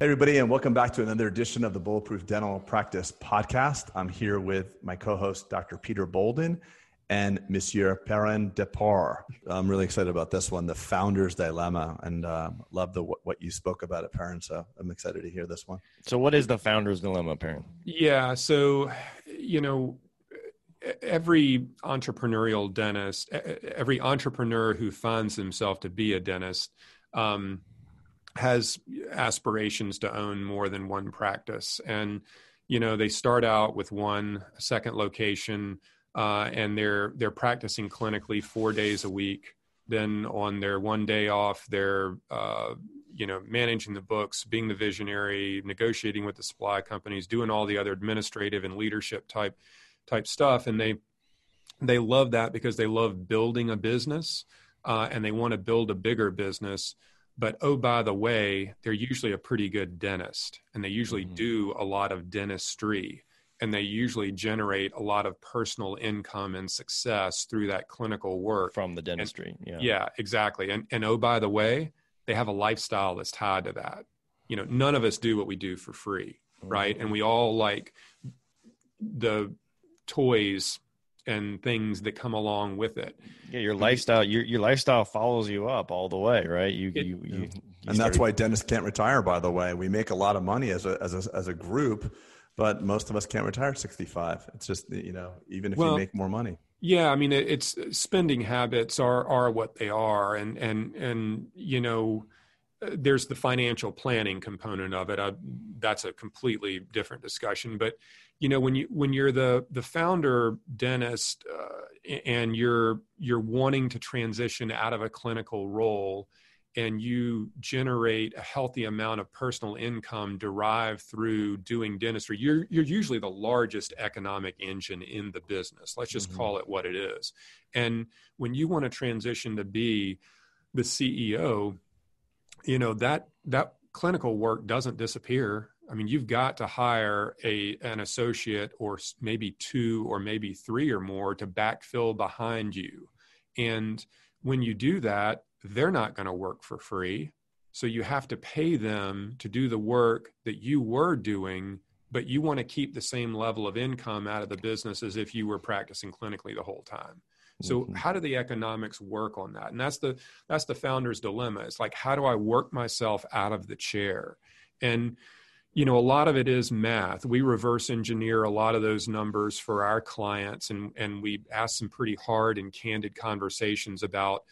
Hey, everybody, and welcome back to another edition of the Bulletproof Dental Practice Podcast. I'm here with my co host, Dr. Peter Bolden and Monsieur Perrin Depart. I'm really excited about this one, The Founder's Dilemma, and uh, love the what you spoke about it, Perrin. So I'm excited to hear this one. So, what is The Founder's Dilemma, Perrin? Yeah, so, you know, every entrepreneurial dentist, every entrepreneur who finds himself to be a dentist, um, has aspirations to own more than one practice. And you know they start out with one second location uh, and they're they're practicing clinically four days a week then on their one day off they're uh, you know managing the books being the visionary negotiating with the supply companies doing all the other administrative and leadership type type stuff. And they they love that because they love building a business uh, and they want to build a bigger business but oh by the way they're usually a pretty good dentist and they usually mm-hmm. do a lot of dentistry and they usually generate a lot of personal income and success through that clinical work from the dentistry and, yeah yeah exactly and and oh by the way they have a lifestyle that's tied to that you know none of us do what we do for free mm-hmm. right and we all like the toys and things that come along with it. Yeah, your lifestyle your your lifestyle follows you up all the way, right? You it, you, you, you And that's why dentists can't retire by the way. We make a lot of money as a as a as a group, but most of us can't retire at 65. It's just you know, even if well, you make more money. Yeah, I mean it's spending habits are are what they are and and and you know there's the financial planning component of it. I, that's a completely different discussion, but you know when you when you're the the founder dentist uh, and you're you're wanting to transition out of a clinical role and you generate a healthy amount of personal income derived through doing dentistry you're you're usually the largest economic engine in the business. Let's just mm-hmm. call it what it is. And when you want to transition to be the CEO you know that that clinical work doesn't disappear I mean, you've got to hire a an associate or maybe two or maybe three or more to backfill behind you. And when you do that, they're not going to work for free. So you have to pay them to do the work that you were doing, but you want to keep the same level of income out of the business as if you were practicing clinically the whole time. So mm-hmm. how do the economics work on that? And that's the that's the founder's dilemma. It's like how do I work myself out of the chair? And you know a lot of it is math. We reverse engineer a lot of those numbers for our clients and and we ask some pretty hard and candid conversations about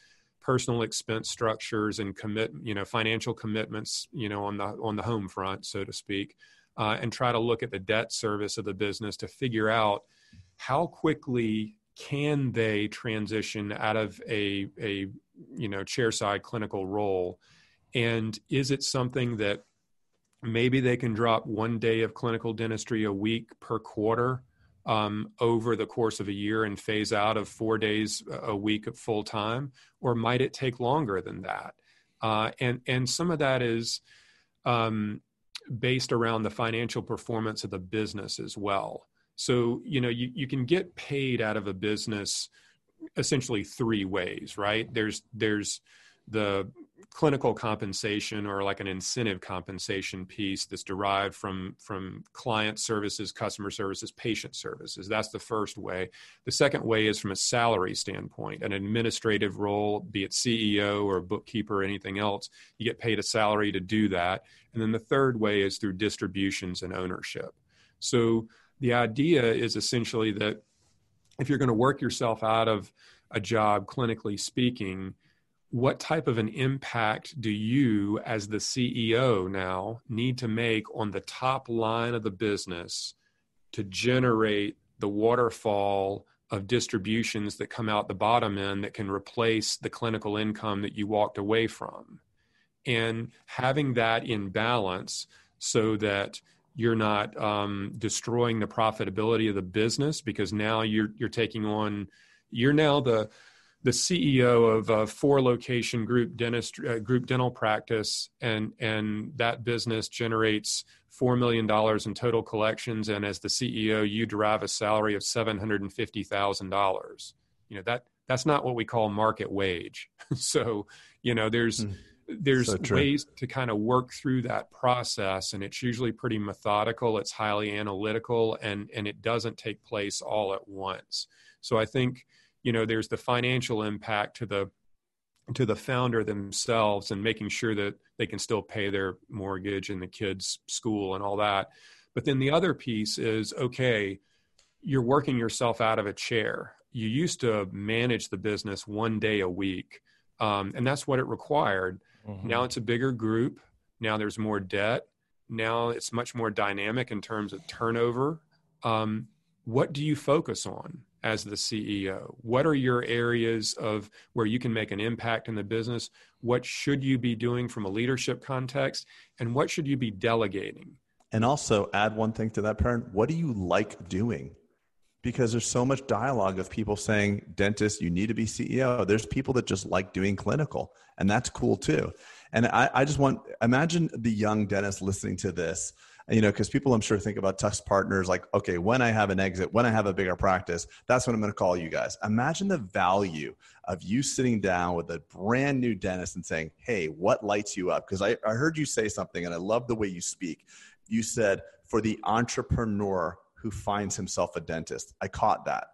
personal expense structures and commit you know financial commitments you know on the on the home front so to speak uh, and try to look at the debt service of the business to figure out how quickly can they transition out of a a you know chairside clinical role and is it something that maybe they can drop one day of clinical dentistry a week per quarter um, over the course of a year and phase out of four days a week at full time, or might it take longer than that? Uh, and and some of that is um, based around the financial performance of the business as well. So you know you, you can get paid out of a business essentially three ways, right? There's there's the clinical compensation or like an incentive compensation piece that's derived from from client services customer services patient services. That's the first way. The second way is from a salary standpoint. An administrative role be it ceo or bookkeeper or anything else you get paid a salary to do that. And then the third way is through distributions and ownership. So the idea is essentially that if you're going to work yourself out of a job clinically speaking what type of an impact do you as the CEO now need to make on the top line of the business to generate the waterfall of distributions that come out the bottom end that can replace the clinical income that you walked away from? And having that in balance so that you're not um, destroying the profitability of the business because now you're you're taking on you're now the the CEO of a four location group dentist uh, group dental practice and and that business generates 4 million dollars in total collections. And as the CEO you derive a salary of $750,000 you know that that's not what we call market wage. So you know there's mm there's so ways to kind of work through that process and it's usually pretty methodical it's highly analytical and and it doesn't take place all at once. So i think you know there's the financial impact to the to the founder themselves and making sure that they can still pay their mortgage and the kids school and all that but then the other piece is okay you're working yourself out of a chair you used to manage the business one day a week um, and that's what it required Mm-hmm. Now it's a bigger group. Now there's more debt. Now it's much more dynamic in terms of turnover. Um, what do you focus on as the CEO? What are your areas of where you can make an impact in the business? What should you be doing from a leadership context? And what should you be delegating? And also add one thing to that Perrin. What do you like doing? because there's so much dialogue of people saying, dentist, you need to be CEO. There's people that just like doing clinical, and that's cool too. And I, I just want imagine the young dentist listening to this, you know, because people I'm sure think about Tusk Partners like, okay, when I have an exit, when I have a bigger practice, that's when I'm going to call you guys. Imagine the value of you sitting down with a brand new dentist and saying, hey, what lights you up? Because I, I heard you say something, and I love the way you speak. You said, for the entrepreneur who finds himself a dentist. I caught that.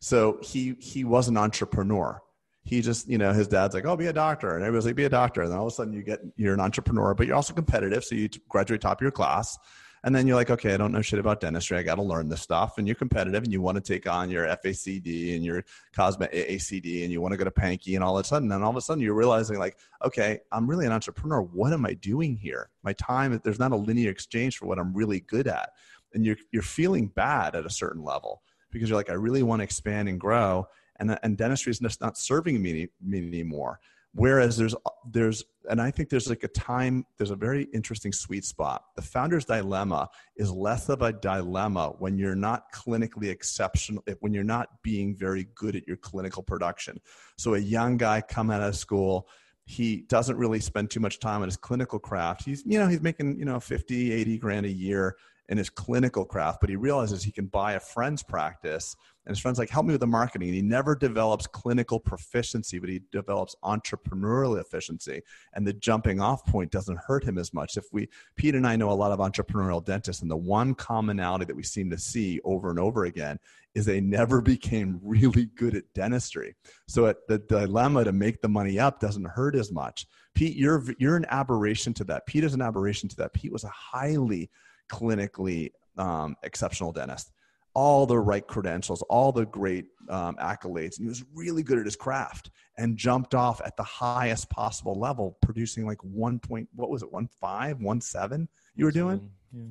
So he he was an entrepreneur. He just, you know, his dad's like, "Oh, be a doctor," and everybody's like, "Be a doctor." And then all of a sudden, you get you're an entrepreneur, but you're also competitive. So you graduate top of your class, and then you're like, "Okay, I don't know shit about dentistry. I got to learn this stuff." And you're competitive, and you want to take on your FACD and your COSMA AACD, and you want to go to Pankey, and all of a sudden, then all of a sudden, you're realizing like, "Okay, I'm really an entrepreneur. What am I doing here? My time, there's not a linear exchange for what I'm really good at." and you're you're feeling bad at a certain level because you're like, I really want to expand and grow, and and dentistry is just not serving me, me anymore. Whereas there's there's and I think there's like a time there's a very interesting sweet spot. The founder's dilemma is less of a dilemma when you're not clinically exceptional when you're not being very good at your clinical production. So a young guy come out of school he doesn't really spend too much time on his clinical craft. He's, you know, he's making, you know, 50, 80 grand a year in his clinical craft, but he realizes he can buy a friend's practice. And his friend's like, help me with the marketing. And he never develops clinical proficiency, but he develops entrepreneurial efficiency. And the jumping off point doesn't hurt him as much. If we, Pete and I know a lot of entrepreneurial dentists, and the one commonality that we seem to see over and over again is they never became really good at dentistry. So at the dilemma to make the money up doesn't hurt as much. Pete, you're, you're an aberration to that. Pete is an aberration to that. Pete was a highly clinically um, exceptional dentist, all the right credentials, all the great um, accolades. And he was really good at his craft and jumped off at the highest possible level, producing like one point, what was it, one five, one seven you were doing? Yeah.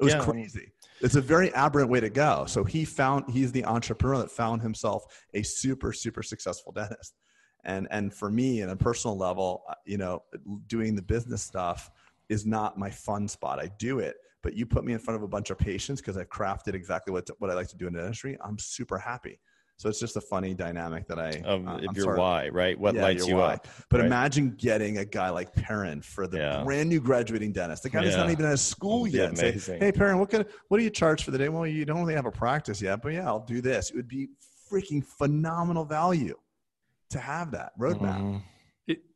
It was yeah. crazy. It's a very aberrant way to go. So he found, he's the entrepreneur that found himself a super, super successful dentist. And, and for me, on a personal level, uh, you know, doing the business stuff is not my fun spot. I do it but you put me in front of a bunch of patients because I've crafted exactly what, what I like to do in the industry. I'm super happy. So it's just a funny dynamic that I of uh, your sorry. why, right? What yeah, lights you why. up? But right? imagine getting a guy like Perrin for the yeah. brand new graduating dentist. The guy that's not even out of school yet. Say, hey Perrin, what can what do you charge for the day? Well, you don't really have a practice yet, but yeah, I'll do this. It would be freaking phenomenal value to have that roadmap. Mm-hmm.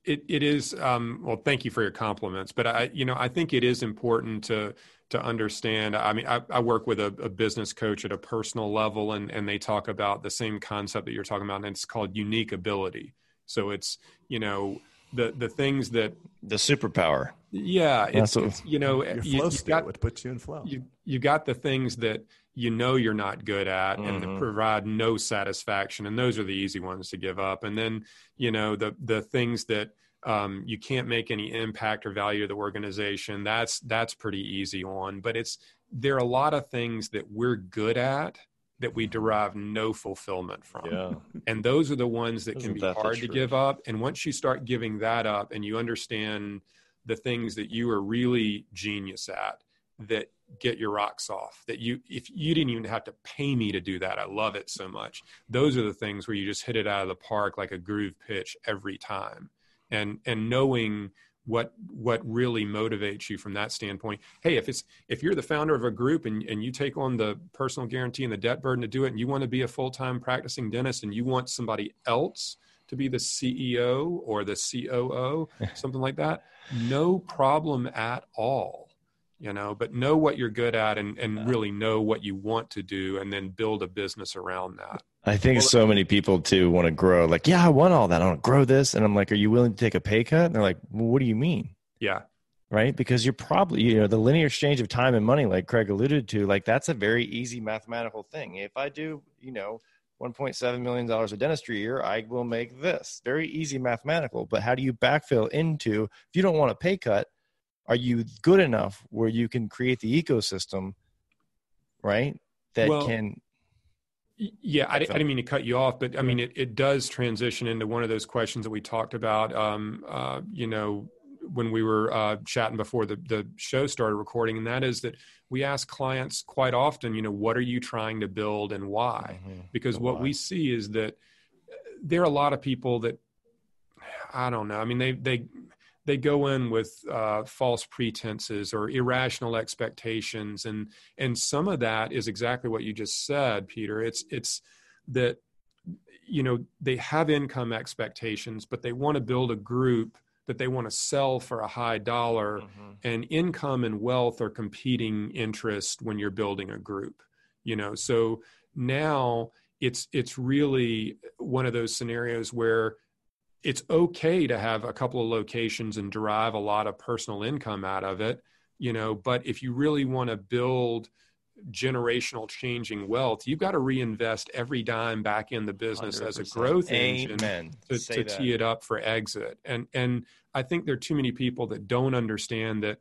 It, it, it is um, well thank you for your compliments but i you know i think it is important to to understand i mean i, I work with a, a, business coach at a personal level and and they talk about the same concept that you're talking about and it's called unique ability. So it's you know the the things that the superpower. Yeah it's, it's you know your flow you, got, what puts you in flow. You you got the things that you know you're not good at mm-hmm. and that provide no satisfaction and those are the easy ones to give up. And then you know the the things that um, you can't make any impact or value to the organization that's that's pretty easy on. But it's there are a lot of things that we're good at that we derive no fulfillment from. Yeah. and those are the ones that Isn't can be that hard to give up. And once you start giving that up and you understand the things that you are really genius at that get your rocks off that you if you didn't even have to pay me to do that i love it so much. Those are the things where you just hit it out of the park like a groove pitch every time. And and knowing what what really motivates you from that standpoint hey if it's if you're the founder of a group and, and you take on the personal guarantee and the debt burden to do it and you want to be a full-time practicing dentist and you want somebody else to be the ceo or the coo something like that no problem at all you know but know what you're good at and, and really know what you want to do and then build a business around that I think well, so many people too want to grow. Like, yeah, I want all that. I want to grow this, and I'm like, are you willing to take a pay cut? And they're like, well, what do you mean? Yeah, right. Because you're probably, you know, the linear exchange of time and money, like Craig alluded to, like that's a very easy mathematical thing. If I do, you know, 1.7 million dollars of dentistry a year, I will make this. Very easy mathematical. But how do you backfill into? If you don't want a pay cut, are you good enough where you can create the ecosystem, right? That well, can yeah, I, I, didn't mean to cut you off, but I mean, it, it does transition into one of those questions that we talked about, um, uh, you know, when we were uh, chatting before the, the show started recording, and that is that we ask clients quite often, you know, what are you trying to build and why? Mm-hmm. Because the what why. we see is that uh, there are a lot of people that, I don't know, I mean, they, they, they go in with uh, false pretenses or irrational expectations and and some of that is exactly what you just said peter it's it's that you know they have income expectations but they want to build a group that they want to sell for a high dollar mm-hmm. and income and wealth are competing interest when you're building a group you know so now it's it's really one of those scenarios where it's okay to have a couple of locations and derive a lot of personal income out of it you know but if you really want to build generational changing wealth you've got to reinvest every dime back in the business 100%. as a growth engine to, to tee it up for exit. And and i think there are too many people that don't understand that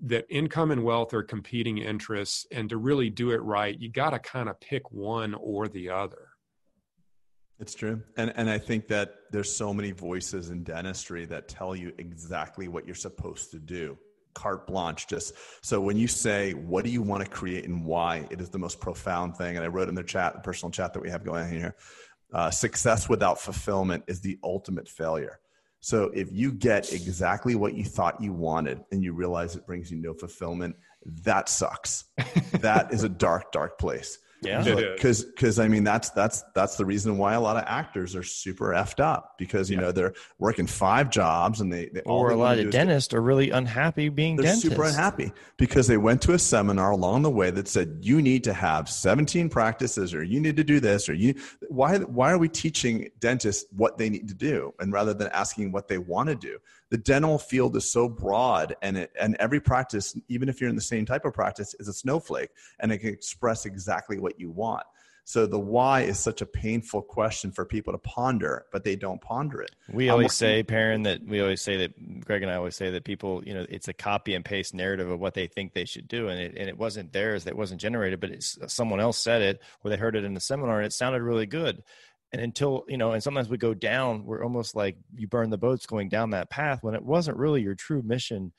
that income and wealth are competing interests and to really do it right you got to kind of pick one or the other it's true. And and I think that there's so many voices in dentistry that tell you exactly what you're supposed to do. Carte blanche just so when you say what do you want to create and why, it is the most profound thing. And I wrote in the chat, the personal chat that we have going on here. Uh, success without fulfillment is the ultimate failure. So if you get exactly what you thought you wanted and you realize it brings you no fulfillment, that sucks. that is a dark, dark place. Yeah, because because I mean that's that's that's the reason why a lot of actors are super effed up because you yeah. know they're working five jobs and they, they or a lot of dentists are really unhappy being they're dentists. super unhappy because they went to a seminar along the way that said you need to have 17 practices or you need to do this or you why why are we teaching dentists what they need to do and rather than asking what they want to do the dental field is so broad and it, and every practice even if you're in the same type of practice is a snowflake and it can express exactly what you want so the why is such a painful question for people to ponder, but they don't ponder it. We always say, Perrin, that we always say that Greg and I always say that people, you know, it's a copy and paste narrative of what they think they should do, and it and it wasn't theirs, that wasn't generated, but it's someone else said it, or they heard it in the seminar, and it sounded really good and until you know and sometimes we go down we're almost like you burn the boats going down that path when it wasn't really your true mission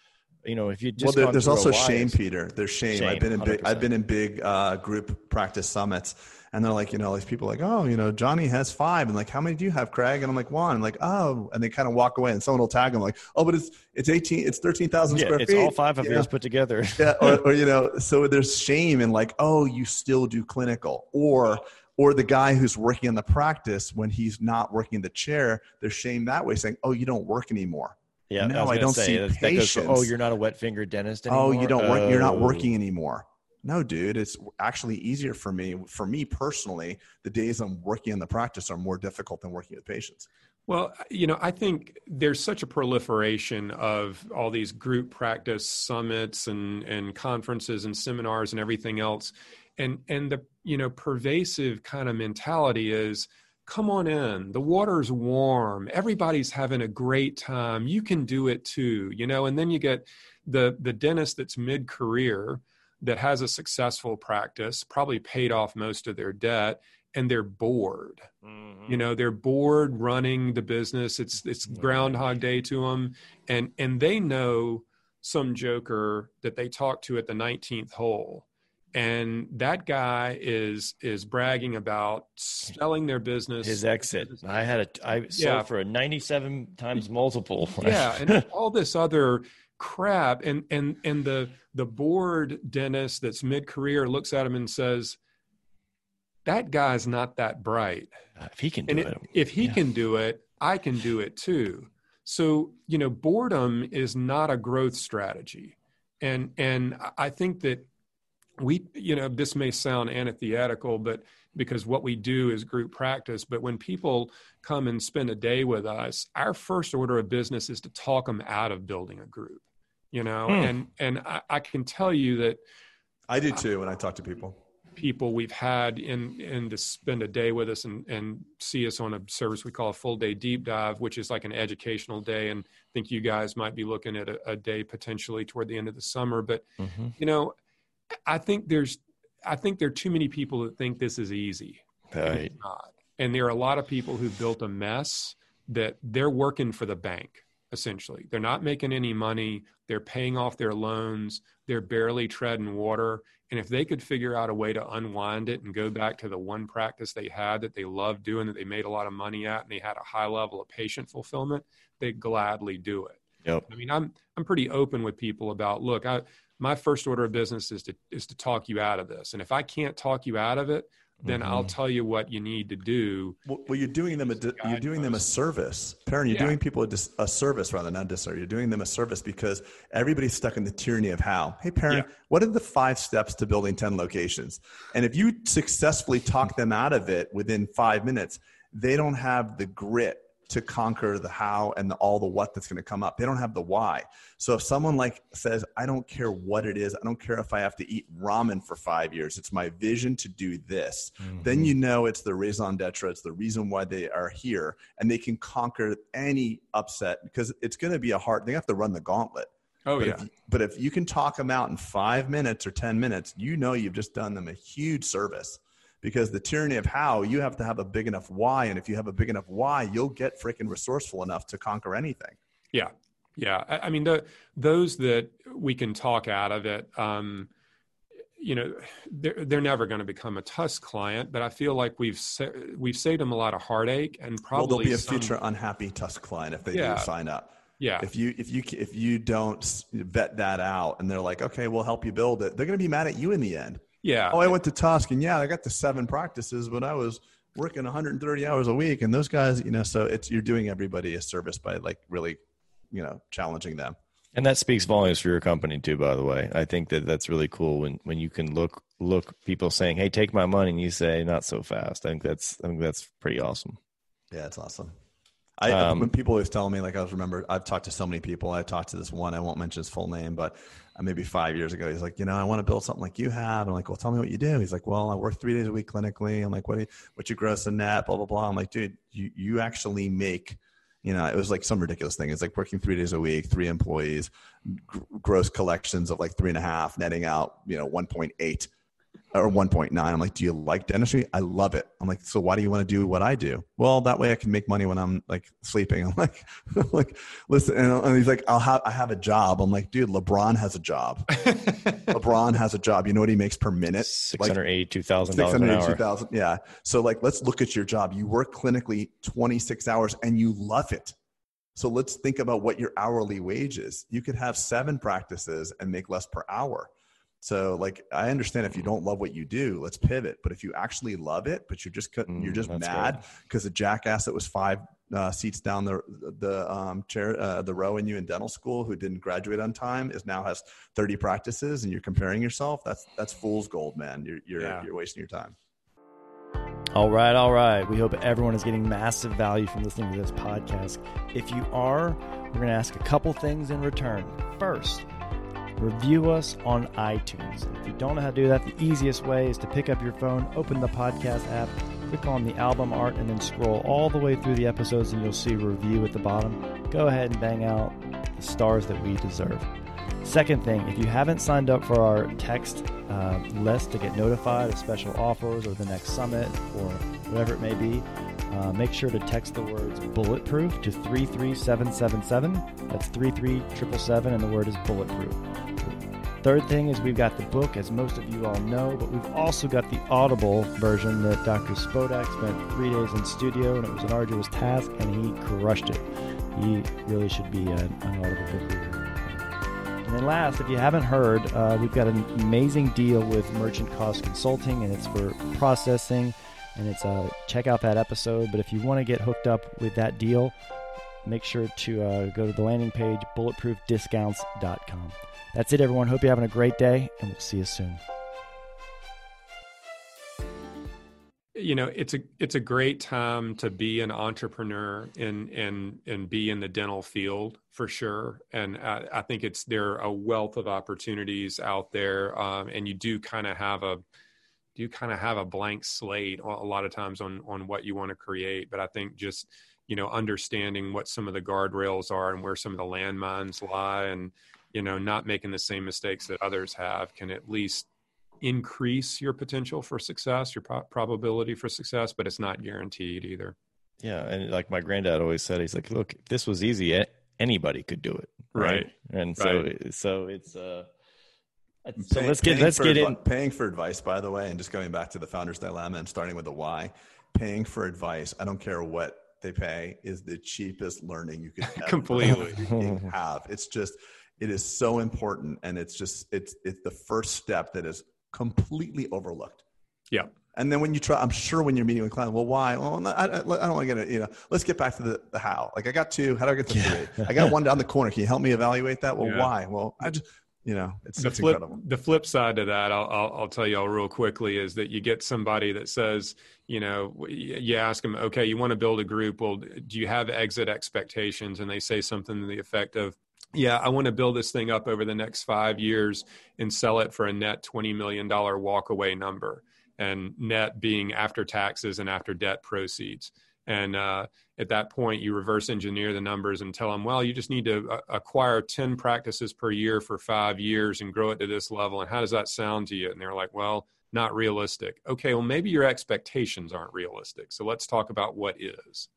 you know if you just well there, there's also shame peter. There's shame, shame i've been in 100%. big i've been in big uh, group practice summits and they're like you know these people like oh you know johnny has five and like how many do you have craig? And i'm like one. I'm like oh and they kind of walk away and someone will tag them like oh but it's it's 18 it's 13,000 yeah, square it's feet. all five of yeah. yours put together. Yeah or, or you know so there's shame in like oh you still do clinical or or the guy who's working in the practice when he's not working the chair there's shame that way saying oh you don't work anymore yeah no I, I, don't say, see patients. oh you're not a wet finger dentist anymore? oh you don't work you're not oh. working anymore no dude it's actually easier for me for me personally the days i'm working in the practice are more difficult than working with patients well, you know, I think there's such a proliferation of all these group practice summits and, and conferences and seminars and everything else and and the you know pervasive kind of mentality is come on in. The water's warm. Everybody's having a great time. You can do it too you know? And then you get the the dentist that's mid career that has a successful practice probably paid off most of their debt and they're bored. Mm-hmm. you know they're bored running the business. It's it's groundhog day to them and and they know some joker that they talk to at the 19th hole and that guy is is bragging about selling their business. His exit. I had a i sold yeah. for a 97 times multiple. Yeah and all this other crap. And and and the the bored dentist that's mid-career looks at him and says that guy's not that bright. Uh, if he can do and it, if he yeah. can do it i can do it too. So you know boredom is not a growth strategy. And and i think that we you know this may sound antithetical but because what we do is group practice but when people come and spend a day with us our first order of business is to talk them out of building a group you know hmm. and and I, I, can tell you that i do too when i talk to people people we've had in in to spend a day with us and and see us on a service we call a full day deep dive which is like an educational day and I think you guys might be looking at a, a day potentially toward the end of the summer but mm-hmm. you know I think there's I think there are too many people that think this is easy. Right. And, and there are a lot of people who built a mess that they're working for the bank essentially. They're not making any money, they're paying off their loans, they're barely treading water, and if they could figure out a way to unwind it and go back to the one practice they had that they loved doing that they made a lot of money at and they had a high level of patient fulfillment, they'd gladly do it. Yep. I mean, I'm I'm pretty open with people about look, I my first order of business is to is to talk you out of this and if i can't talk you out of it then mm-hmm. I'll tell you what you need to do. Well, well you're doing them a you're doing them a service, Perrin. You're yeah. doing people a, dis, a, service rather than not disservice. You're doing them a service because everybody's stuck in the tyranny of how. Hey, Perrin, yeah. what are the five steps to building ten locations? And if you successfully talk them out of it within five minutes, they don't have the grit to conquer the how and the, all the what that's going to come up. They don't have the why. So if someone like says, I don't care what it is, I don't care if I have to eat ramen for five years, it's my vision to do this, mm-hmm. then you know it's the raison d'etre, it's the reason why they are here, and they can conquer any upset because it's going to be a hard, they have to run the gauntlet. Oh, but yeah. If, but if you can talk them out in five minutes or 10 minutes, you know you've just done them a huge service because the tyranny of how you have to have a big enough why and if you have a big enough why you'll get freaking resourceful enough to conquer anything. Yeah. Yeah. I, I mean the those that we can talk out of it um you know they're, they're never going to become a tusk client but i feel like we've sa- we've saved them a lot of heartache and probably well, there'll be a some, future unhappy tusk client if they yeah, do sign up. Yeah. If you if you if you don't vet that out and they're like okay we'll help you build it they're going to be mad at you in the end yeah. Oh, I went to Tusk and yeah, I got the seven practices, but I was working 130 hours a week. And those guys, you know, so it's, you're doing everybody a service by like really, you know, challenging them. And that speaks volumes for your company too, by the way. I think that that's really cool when, when you can look, look people saying, Hey, take my money. And you say, not so fast. I think that's, I think that's pretty awesome. Yeah, it's awesome. I, um, when people always tell me, like I was remember, I've talked to so many people. I talked to this one, I won't mention his full name, but maybe five years ago, he's like, you know, I want to build something like you have. I'm like, well, tell me what you do. He's like, well, I work three days a week clinically. I'm like, what, you, what you gross and net, blah, blah, blah. I'm like, dude, you, you actually make, you know, it was like some ridiculous thing. It's like working three days a week, three employees, gross collections of like three and a half, netting out, you know, 1.8 or 1.9. I'm like, do you like dentistry? I love it. I'm like, so why do you want to do what I do? Well, that way I can make money when I'm like sleeping. I'm like, I'm like, listen, and he's like, I'll have, I have a job. I'm like, dude, LeBron has a job. LeBron has a job. You know what he makes per minute? Six hundred eighty-two thousand dollars an Yeah. So like, let's look at your job. You work clinically 26 hours and you love it. So let's think about what your hourly wage is. You could have seven practices and make less per hour so like I understand if you don't love what you do, let's pivot. But if you actually love it, but you're just mm, you're just mad because the jackass that was five uh, seats down the the um, chair uh, the row in you in dental school who didn't graduate on time is now has 30 practices and you're comparing yourself. That's that's fool's gold, man. You're you're yeah. you're wasting your time. All right, all right. We hope everyone is getting massive value from listening to this podcast. If you are, we're going to ask a couple things in return. First review us on iTunes. If you don't know how to do that, the easiest way is to pick up your phone, open the podcast app, click on the album art, and then scroll all the way through the episodes, and you'll see review at the bottom. Go ahead and bang out the stars that we deserve. Second thing, if you haven't signed up for our text uh, list to get notified of special offers or the next summit or whatever it may be, uh, make sure to text the words bulletproof to 33777. That's 33777, and the word is bulletproof. Third thing is we've got the book, as most of you all know, but we've also got the Audible version that Dr. Spodak spent three days in studio, and it was an arduous task, and he crushed it. He really should be an, an Audible book reader. And then last, if you haven't heard, uh, we've got an amazing deal with Merchant Cost Consulting, and it's for processing, and it's uh, check out that episode. But if you want to get hooked up with that deal, make sure to uh, go to the landing page, bulletproofdiscounts.com. That's it, everyone. Hope you're having a great day, and we'll see you soon. You know, it's a it's a great time to be an entrepreneur and and and be in the dental field for sure. And I, I think it's there are a wealth of opportunities out there, um, and you do kind of have a you kind of have a blank slate a lot of times on on what you want to create. But I think just you know understanding what some of the guardrails are and where some of the landmines lie and you know not making the same mistakes that others have can at least increase your potential for success your pro- probability for success but it's not guaranteed either yeah and like my granddad always said he's like look if this was easy anybody could do it right, right. and so right. so it's uh so Pay, let's get let's get in paying for advice by the way and just going back to the founder's dilemma and starting with the why paying for advice i don't care what they pay is the cheapest learning you could completely. have. It's just it is so important and it's just it's it's the first step that is completely overlooked. Yeah. And then when you try i'm sure when you're meeting with clients well why? Well I, I, I don't want to get it you know let's get back to the, the how. Like i got two how do i get to yeah. three i got one down the corner. Can you help me evaluate that? Well yeah. why? Well i just you know it's, the it's flip, incredible. the flip side to that I'll, I'll, I'll tell you all real quickly is that you get somebody that says you know you ask them okay you want to build a group well do you have exit expectations? And they say something to the effect of yeah, I want to build this thing up over the next five years and sell it for a net $20 million walkaway number, and net being after taxes and after debt proceeds. And uh, at that point, you reverse engineer the numbers and tell them, well, you just need to uh, acquire 10 practices per year for five years and grow it to this level. And how does that sound to you? And they're like, well, not realistic. Okay, well, maybe your expectations aren't realistic. So let's talk about what is.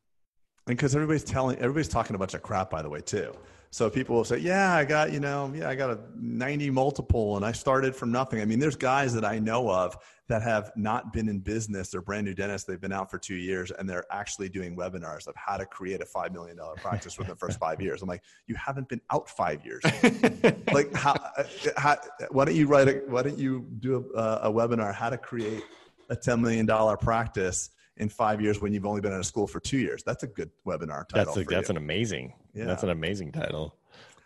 And because everybody's telling, everybody's talking a bunch of crap, by the way, too. So people will say, "Yeah, I got you know, yeah, I got a 90 multiple, and I started from nothing." I mean, there's guys that I know of that have not been in business. They're brand new dentists. They've been out for two years, and they're actually doing webinars of how to create a five million dollar practice within the first five years. I'm like, you haven't been out five years. like, how, how, Why don't you write? A, why don't you do a, a webinar how to create a 10 million dollar practice? in five years when you've only been out of school for two years. That's a good webinar title. That's a, that's you. an amazing. Yeah. That's an amazing title.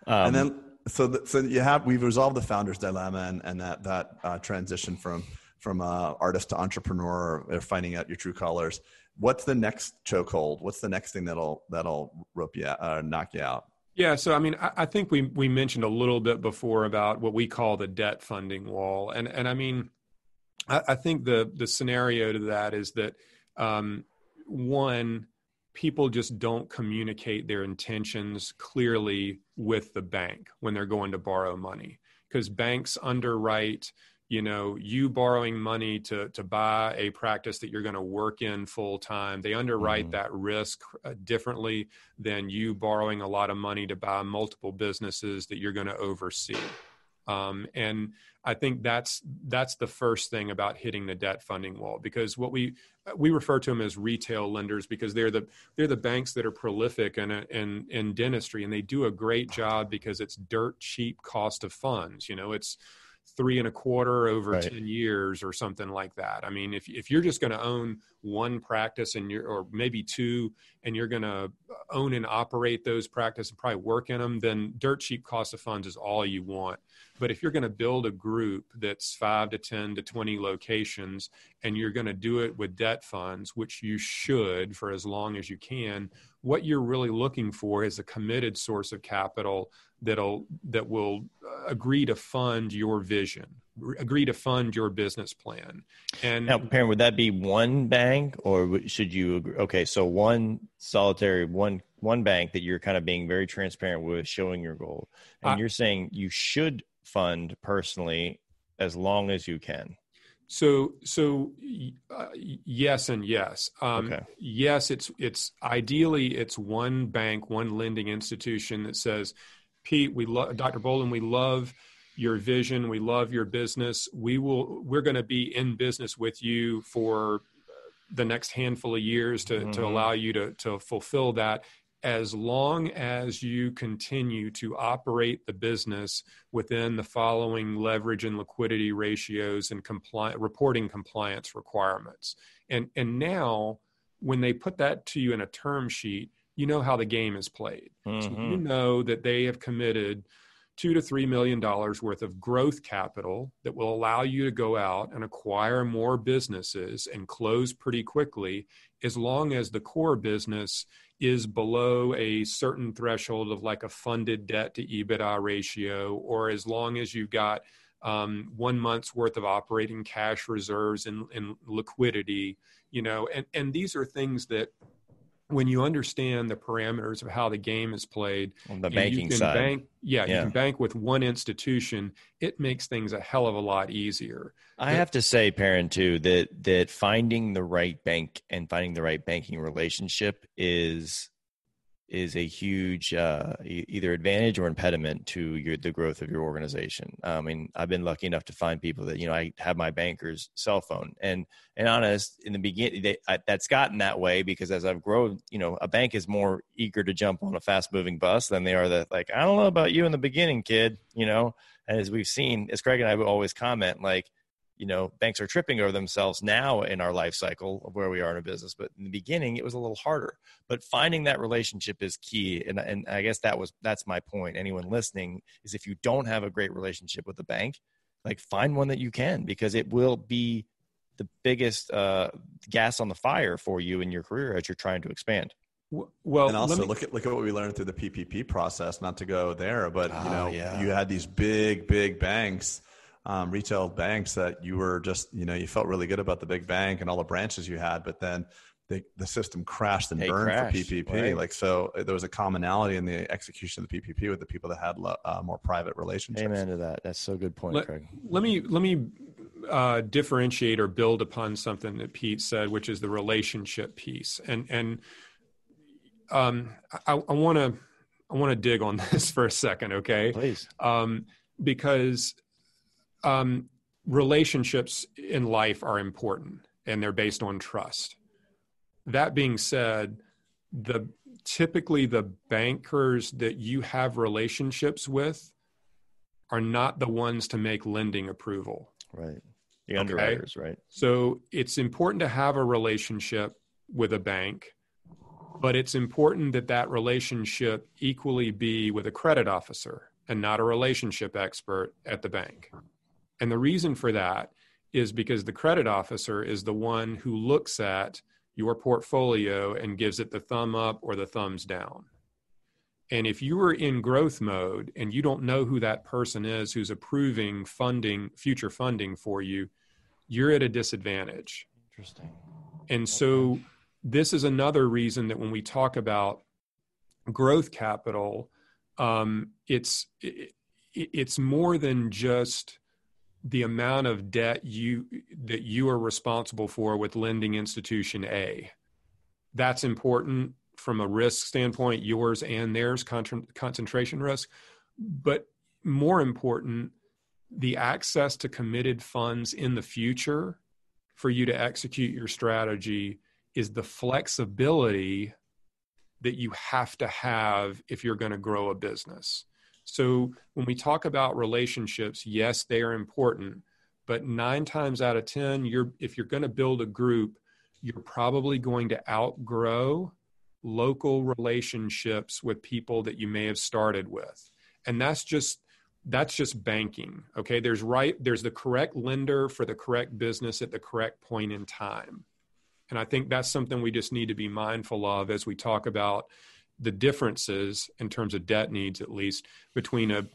Um, and then so the, so you have we've resolved the founder's dilemma and, and that that uh, transition from from artist to entrepreneur or finding out your true colors. What's the next chokehold? What's the next thing that'll that'll rope you out, uh, knock you out? Yeah, so I mean, I, I think we we mentioned a little bit before about what we call the debt funding wall, and and I mean, I, I think the the scenario to that is that um, one, people just don't communicate their intentions clearly with the bank when they're going to borrow money because banks underwrite you know you borrowing money to to buy a practice that you're going to work in full time they underwrite mm-hmm. that risk uh, differently than you borrowing a lot of money to buy multiple businesses that you're going to oversee um, and I think that's that's the first thing about hitting the debt funding wall because what we we refer to them as retail lenders because they're the they're the banks that are prolific in in in dentistry and they do a great job because it's dirt cheap cost of funds. You know, it's three and a quarter over right. 10 years or something like that. I mean, if, if you're just going to own one practice and you're, or maybe two, and you're going to own and operate those practice and probably work in them, then dirt cheap cost of funds is all you want. But if you're going to build a group that's five to 10 to 20 locations and you're going to do it with debt funds, which you should for as long as you can, what you're really looking for is a committed source of capital that'll that will uh, agree to fund your vision agree to fund your business plan and now Perrin would that be one bank or should you agree? okay so one solitary one one bank that you're kind of being very transparent with showing your goal and uh, you're saying you should fund personally as long as you can So, so uh, yes and yes. Um, Okay. Yes, it's it's ideally it's one bank, one lending institution that says, Pete, we love Dr. Bolden, we love your vision, we love your business. We will we're going to be in business with you for the next handful of years to to Mhm. allow you to to fulfill that as long as you continue to operate the business within the following leverage and liquidity ratios and compli- reporting compliance requirements. And, and now, when they put that to you in a term sheet, you know how the game is played. So you Mhm. know that they have committed two to three million dollars worth of growth capital that will allow you to go out and acquire more businesses and close pretty quickly as long as the core business is below a certain threshold of like a funded debt to EBITDA ratio, or as long as you've got um, one month's worth of operating cash reserves and, and liquidity, you know, and, and these are things that when you understand the parameters of how the game is played, On the banking you can side. bank, yeah, you can bank with one institution. It makes things a hell of a lot easier. I have to say, Perrin, too, that that finding the right bank and finding the right banking relationship is is a huge uh, either advantage or impediment to your the growth of your organization. I mean, I've been lucky enough to find people that you know I have my banker's cell phone, and and honest in the beginning, they, I, that's gotten that way because as I've grown, you know, a bank is more eager to jump on a fast moving bus than they are the like I don't know about you in the beginning, kid, you know. And as we've seen, as Craig and I would always comment, like you know banks are tripping over themselves now in our life cycle of where we are in a business but in the beginning it was a little harder but finding that relationship is key and, and i guess that was that's my point anyone listening is if you don't have a great relationship with the bank like find one that you can because it will be the biggest uh, gas on the fire for you in your career as you're trying to expand Well, and also me- look at look at what we learned through the PPP process. Not to go there, but you Oh, know, yeah. you had these big, big banks, um, retail banks that you were just you know you felt really good about the big bank and all the branches you had, but then the the system crashed and They burned crashed, for PPP. right. Like so, uh, there was a commonality in the execution of the PPP with the people that had lo- uh, more private relationships. amen to that that's so good point Let- craig let me let me uh, differentiate or build upon something that Pete said, which is the relationship piece. And and um, I want to I want to dig on this for a second, okay? please um, because um, relationships in life are important and they're based on trust. That being said, the typically the bankers that you have relationships with are not the ones to make lending approval. right the Okay. underwriters right So it's important to have a relationship with a bank, but it's important that that relationship equally be with a credit officer and not a relationship expert at the bank. And the reason for that is because the credit officer is the one who looks at your portfolio and gives it the thumb up or the thumbs down. And if you are in growth mode and you don't know who that person is who's approving funding, future funding for you, you're at a disadvantage. interesting And so, this is another reason that when we talk about growth capital, um, it's it, it's more than just the amount of debt you that you are responsible for with lending institution A. That's important from a risk standpoint, yours and theirs, concentration risk. But more important, the access to committed funds in the future for you to execute your strategy is the flexibility that you have to have if you're going to grow a business. So when we talk about relationships, yes, they are important, but 9 times out of 10, you're if you're going to build a group, you're probably going to outgrow local relationships with people that you may have started with. And that's just that's just banking okay there's right there's the correct lender for the correct business at the correct point in time and i think that's something we just need to be mindful of as we talk about the differences in terms of debt needs at least between a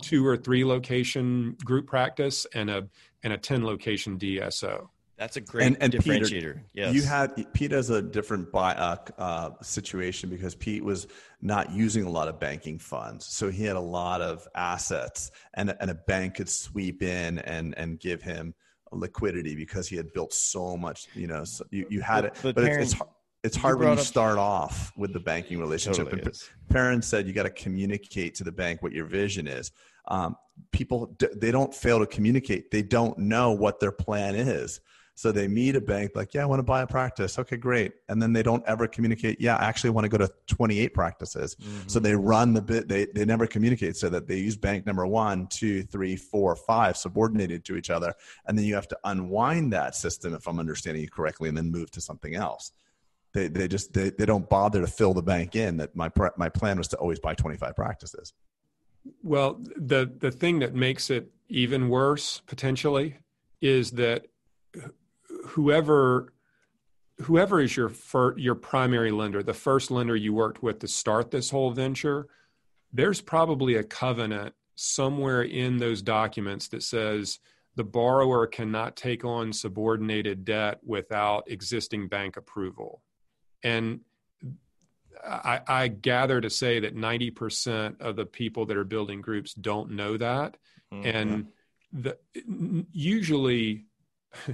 two or three location group practice and a and a 10 location dso that's a great And- and Peter, differentiator yes You had Pete has a different buy, uh, uh, situation because Pete was not using a lot of banking funds, so he had a lot of assets, and and a bank could sweep in and and give him liquidity because he had built so much. You know, so you, you had it, But but, it's, it's hard. It's hard when you up- start off with the banking relationship. Totally And Perrin's said you got to communicate to the bank what your vision is. Um, people d- they don't fail to communicate. They don't know what their plan is. So they meet a bank like, yeah, I want to buy a practice. Okay, great. And then they don't ever communicate. Yeah, I actually want to go to 28 practices. So they run the bit. They they never communicate. So that they use bank number one, two, three, four, five, subordinated to each other. And then you have to unwind that system, if I'm understanding you correctly, and then move to something else. They they just they, they don't bother to fill the bank in. That my my plan was to always buy 25 practices. Well, the the thing that makes it even worse potentially is that whoever whoever is your fir- your primary lender, the first lender you worked with to start this whole venture, there's probably a covenant somewhere in those documents that says the borrower cannot take on subordinated debt without existing bank approval. And I, I gather to say that 90% of the people that are building groups don't know that. Mhm. And the, usually,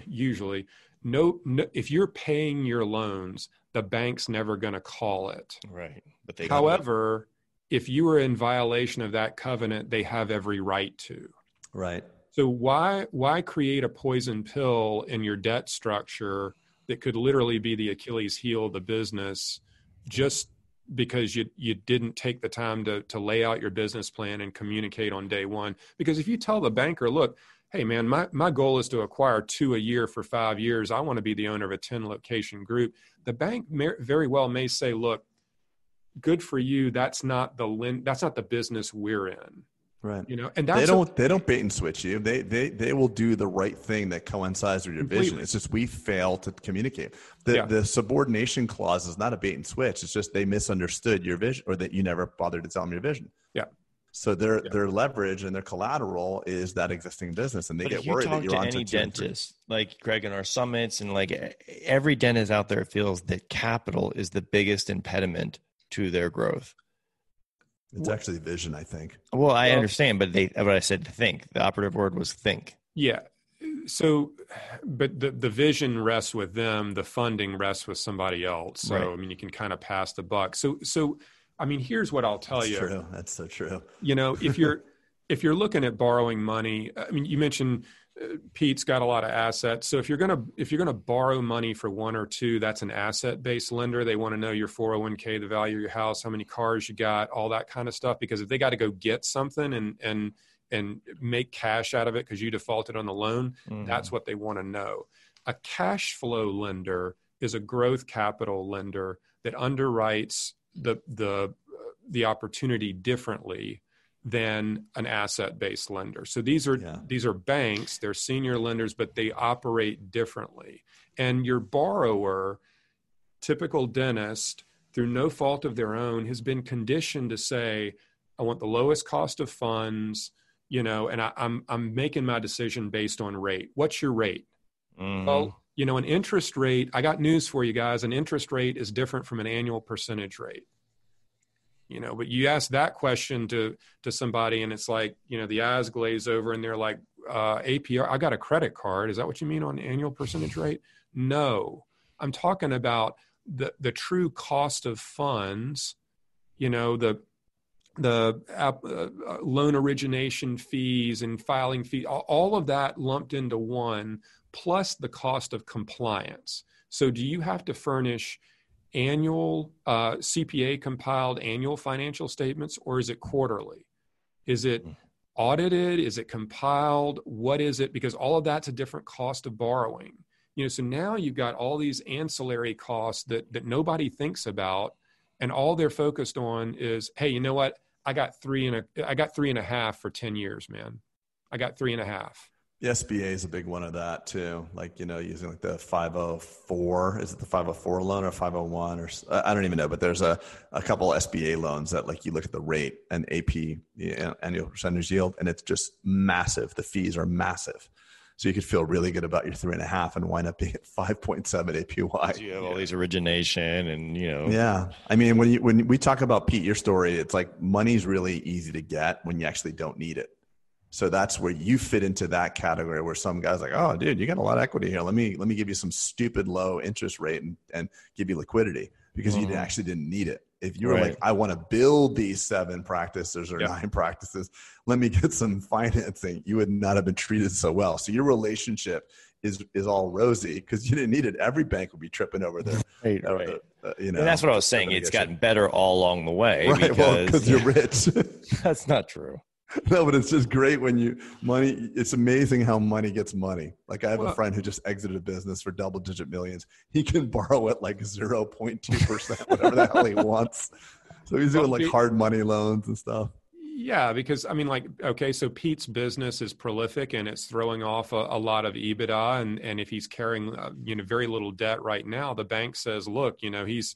usually, no, no, if you're paying your loans, the bank's never going to call it. right. But they However, if you are in violation of that covenant, they have every right to. Right. So why why create a poison pill in your debt structure that could literally be the Achilles heel of the business just because you you didn't take the time to to lay out your business plan and communicate on day one? Because if you tell the banker, look, hey man, my, my goal is to acquire two a year for five years. I want to be the owner of a 10 location group. The bank may, very well may say, look, good for you. That's not the that's not the business we're in. Right. You know, and that's they don't they don't bait and switch you. They they they will do the right thing that coincides with your vision. It's just we fail to communicate. The Yeah. the subordination clause is not a bait and switch. It's just they misunderstood your vision or that you never bothered to tell them your vision. Yeah. So their Yeah. their leverage and their collateral is that existing business, and they But get you worried that talk you're to on any to two dentist, like Greg in our summits, and like every dentist out there feels that capital is the biggest impediment to their growth. It's actually vision, I think. Well, I Well- understand, but they, but I said to think. The operative word was think. Yeah. So, but the, the vision rests with them. The funding rests with somebody else. So, Right. I mean, you can kind of pass the buck. So, so, I mean, here's what I'll tell That's you. true. That's so true. You know, if you're, if you're looking at borrowing money, I mean, you mentioned uh, Pete's got a lot of assets. So if you're going to, if you're going to borrow money for one or two, that's an asset based lender. They want to know your 401k, the value of your house, how many cars you got, all that kind of stuff. Because if they got to go get something and, and, and make cash out of it because you defaulted on the loan, Mhm. that's what they want to know. A cash flow lender is a growth capital lender that underwrites the the the opportunity differently than an asset based lender. So these are Yeah. these are banks, they're senior lenders but they operate differently. And your borrower typical dentist through no fault of their own has been conditioned to say I want the lowest cost of funds, you know, and I, I'm I'm making my decision based on rate. What's your rate? Mhm. Well, you know, an interest rate, I got news for you guys. An interest rate is different from an annual percentage rate. You know, but you ask that question to to somebody and it's like, you know, the eyes glaze over and they're like, uh, APR, I got a credit card. Is that what you mean on annual percentage rate? No. I'm talking about the the true cost of funds, you know, the the app, uh, uh, loan origination fees and filing fee, all, all of that lumped into one, plus the cost of compliance. So, do you have to furnish annual uh, CPA compiled annual financial statements, or is it quarterly? Is it audited? Is it compiled? What is it? Because all of that's a different cost of borrowing. You know, so now you've got all these ancillary costs that that nobody thinks about, and all they're focused on is, hey, you know what? I got three and a, I got three and a half for ten years, man. I got three and a half. The SBA is a big one of that too. Like you know, using like the 504. Is it the 504 loan or 501 or I don't even know. But there's a a couple SBA loans that like you look at the rate and AP the uh, annual percentage yield, and it's just massive. The fees are massive. So you could feel really good about your three and a half and wind up being at 5.7 APY. you have all these origination and you know Yeah, I mean, when you when we talk about Pete, your story, it's like money's really easy to get when you actually don't need it. So that's where you fit into that category where some guys like, oh, dude, you got a lot of equity here. Let me let me give you some stupid low interest rate and, and give you liquidity because mm-hmm. you actually didn't need it. If you were right. like, I want to build these seven practices or yep. nine practices, let me get some financing, you would not have been treated so well. So your relationship is is all rosy because you didn't need it. Every bank would be tripping over there. Right, uh, right. Uh, you know, and that's what I was saying. It's gotten better all along the way. Right. Because, well, because you're rich. that's not true. no, but it's just great when you money. It's amazing how money gets money. Like I have well, a friend who just exited a business for double digit millions. He can borrow at like zero point two percent, whatever the hell he wants. So he's doing like hard money loans and stuff. Yeah, because I mean, like, okay, so Pete's business is prolific and it's throwing off a, a lot of EBITDA, and and if he's carrying uh, you know very little debt right now, the bank says, look, you know, he's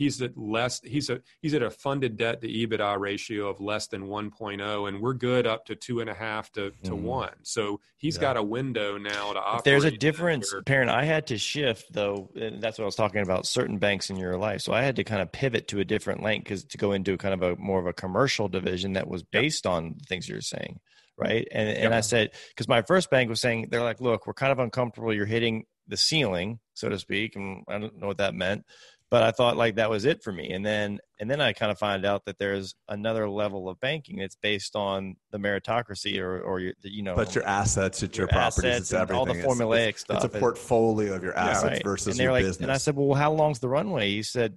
he's at less he's a he's at a funded debt to EBITDA ratio of less than 1.0, and we're good up to two and a half to to mm. one. So he's yeah. got a window now to operate. There's a difference, Perrin. I had to shift though, and that's what I was talking about. Certain banks in your life, so I had to kind of pivot to a different lane because to go into kind of a more of a commercial division that was based yep. on things you're saying right? And and yep. I said because my first bank was saying they're like, look, we're kind of uncomfortable. You're hitting the ceiling, so to speak, and I don't know what that meant but I thought like that was it for me. And then and then I kind of find out that there's another level of banking. that's based on the meritocracy or or your you know. But your assets, it's your, your properties, it's everything. All the formulaic it's, stuff. It's a portfolio of your assets yeah, right. versus your like, business. And I said, well, how long's the runway? He said,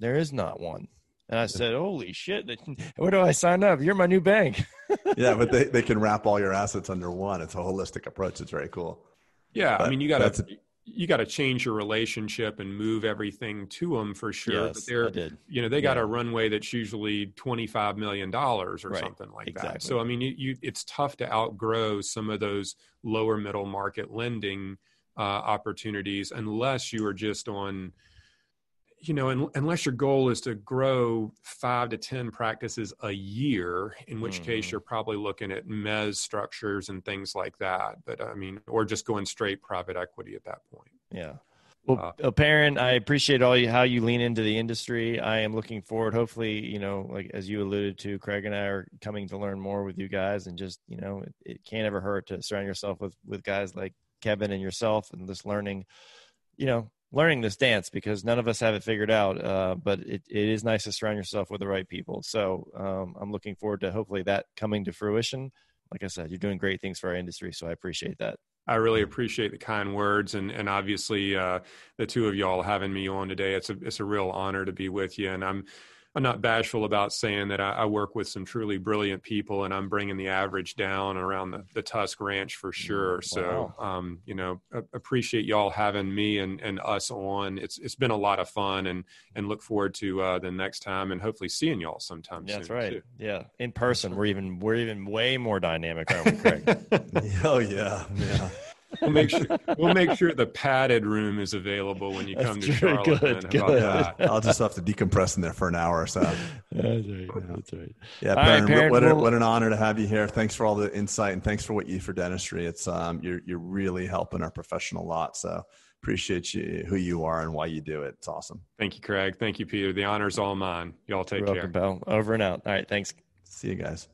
there is not one. And I said, "Holy shit! Where do I sign up? You're my new bank." yeah, but they, they can wrap all your assets under one. It's a holistic approach. It's very cool. Yeah, but I mean, you got to you got to change your relationship and move everything to them for sure. Yes, but they're, I did. you know, they got a runway that's usually twenty five million dollars or right. something like exactly. that. So I mean, you, you, it's tough to outgrow some of those lower middle market lending uh, opportunities unless you are just on you know, in, unless your goal is to grow five to 10 practices a year, in which mm-hmm. case you're probably looking at mez structures and things like that. But I mean, or just going straight private equity at that point. Yeah. Well, uh, Perrin, I appreciate all you, how you lean into the industry. I am looking forward. Hopefully, you know, like as you alluded to, Craig and I are coming to learn more with you guys, and just you know, it, it can't ever hurt to surround yourself with with guys like Kevin and yourself, and just learning, you know, learning this dance because none of us have it figured out. Uh, but it, it is nice to surround yourself with the right people. So um, I'm looking forward to hopefully that coming to fruition. Like I said, you're doing great things for our industry, so I appreciate that. I really appreciate the kind words and and obviously uh, the two of y'all having me on today. It's a it's a real honor to be with you, and I'm I'm not bashful about saying that I, I, work with some truly brilliant people, and I'm bringing the average down around the, the Tusk Ranch for sure. Mm, wow. So, um, you know, appreciate y'all having me and, and us on. It's it's been a lot of fun, and and look forward to uh, the next time, and hopefully seeing y'all sometime. Yeah, that's right. Too. Yeah, in person, we're even we're even way more dynamic, aren't we, Craig? oh yeah, yeah we'll make sure we'll make sure the padded room is available when you come to Charlotte. Good, good. I'll just have to decompress in there for an hour or so. That's right. That's right. Yeah, Perrin, right, what, a, what an honor to have you here. Thanks for all the insight and thanks for what you do for dentistry. It's um, you're you're really helping our profession a lot. So appreciate you who you are and why you do it. It's awesome. Thank you, Craig. Thank you, Peter. The honor's all mine. Y'all take You're care. Welcome, Over and out. All right. Thanks. See you guys. Bye.